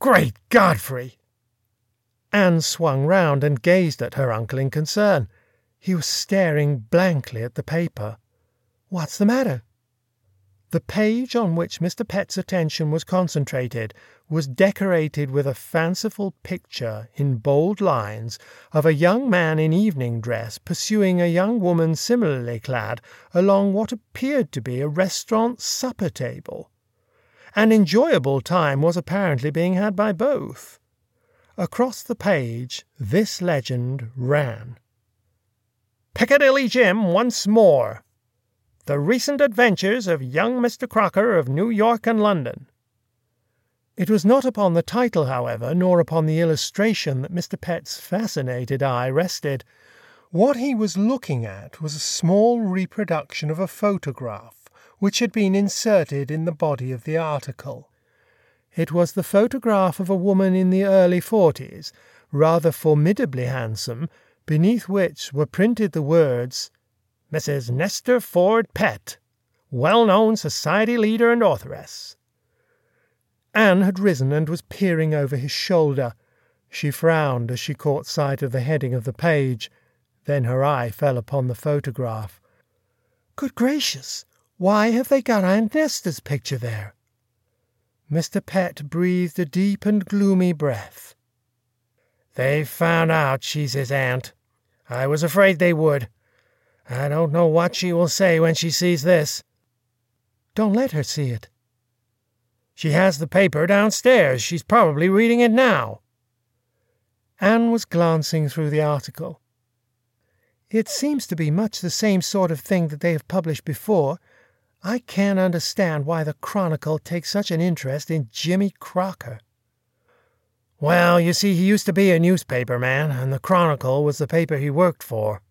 Great Godfrey! Anne swung round and gazed at her uncle in concern. He was staring blankly at the paper. What's the matter? The page on which Mr. Pett's attention was concentrated was decorated with a fanciful picture in bold lines of a young man in evening dress pursuing a young woman similarly clad along what appeared to be a restaurant supper table. An enjoyable time was apparently being had by both. Across the page this legend ran Piccadilly Jim once more. The recent adventures of young Mr. Crocker of New York and London. It was not upon the title, however, nor upon the illustration that Mr. Pett's fascinated eye rested. What he was looking at was a small reproduction of a photograph which had been inserted in the body of the article. It was the photograph of a woman in the early forties, rather formidably handsome, beneath which were printed the words Mrs. Nesta Ford Pett, well known society leader and authoress. Anne had risen and was peering over his shoulder. She frowned as she caught sight of the heading of the page. Then her eye fell upon the photograph. Good gracious! Why have they got Aunt Nesta's picture there? Mr. Pett breathed a deep and gloomy breath. They've found out she's his aunt. I was afraid they would. I don't know what she will say when she sees this. Don't let her see it. She has the paper downstairs. She's probably reading it now. Anne was glancing through the article. It seems to be much the same sort of thing that they have published before. I can't understand why the Chronicle takes such an interest in Jimmy Crocker. Well, you see, he used to be a newspaper man, and the Chronicle was the paper he worked for.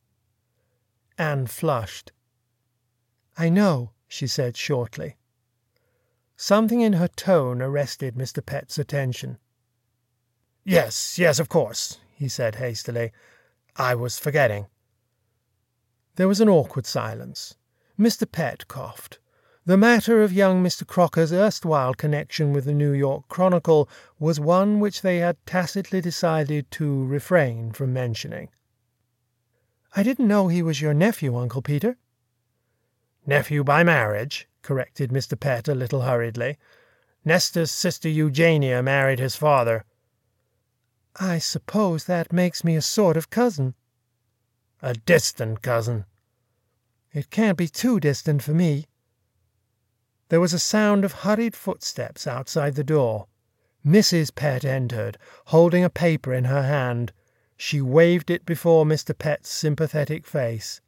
Anne flushed. I know, she said shortly. Something in her tone arrested Mr. Pett's attention. Yes, yes, of course, he said hastily. I was forgetting. There was an awkward silence. Mr. Pett coughed. The matter of young Mr. Crocker's erstwhile connection with the New York Chronicle was one which they had tacitly decided to refrain from mentioning. I didn't know he was your nephew, Uncle Peter. Nephew by marriage, corrected Mr. Pett a little hurriedly. Nesta's sister Eugenia married his father. I suppose that makes me a sort of cousin. A distant cousin. It can't be too distant for me. There was a sound of hurried footsteps outside the door. Mrs. Pett entered, holding a paper in her hand. She waved it before Mr. Pett's sympathetic face.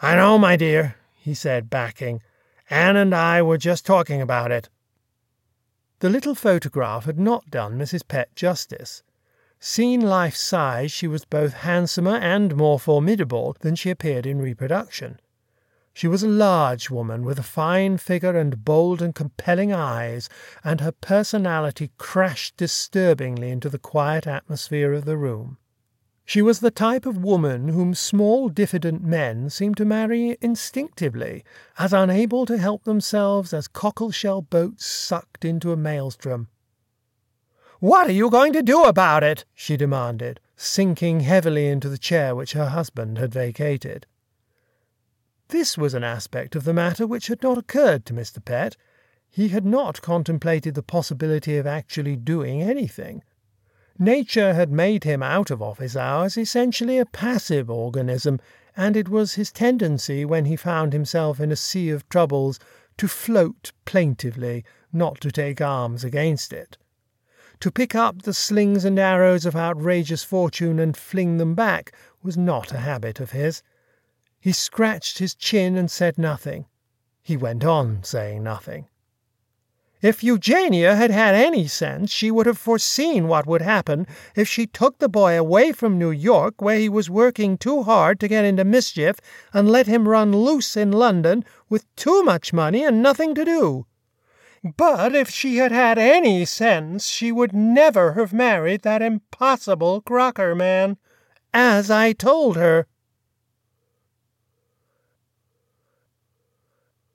I know, my dear, he said, backing. Anne and I were just talking about it. The little photograph had not done Mrs. Pett justice. Seen life size, she was both handsomer and more formidable than she appeared in reproduction. She was a large woman with a fine figure and bold and compelling eyes, and her personality crashed disturbingly into the quiet atmosphere of the room. She was the type of woman whom small diffident men seem to marry instinctively, as unable to help themselves as cockle shell boats sucked into a maelstrom. What are you going to do about it? she demanded, sinking heavily into the chair which her husband had vacated. This was an aspect of the matter which had not occurred to Mr. Pett. He had not contemplated the possibility of actually doing anything. Nature had made him out of office hours essentially a passive organism, and it was his tendency, when he found himself in a sea of troubles, to float plaintively, not to take arms against it. To pick up the slings and arrows of outrageous fortune and fling them back was not a habit of his. He scratched his chin and said nothing. He went on saying nothing. If Eugenia had had any sense, she would have foreseen what would happen if she took the boy away from New York, where he was working too hard to get into mischief, and let him run loose in London with too much money and nothing to do. But if she had had any sense, she would never have married that impossible Crocker man, as I told her.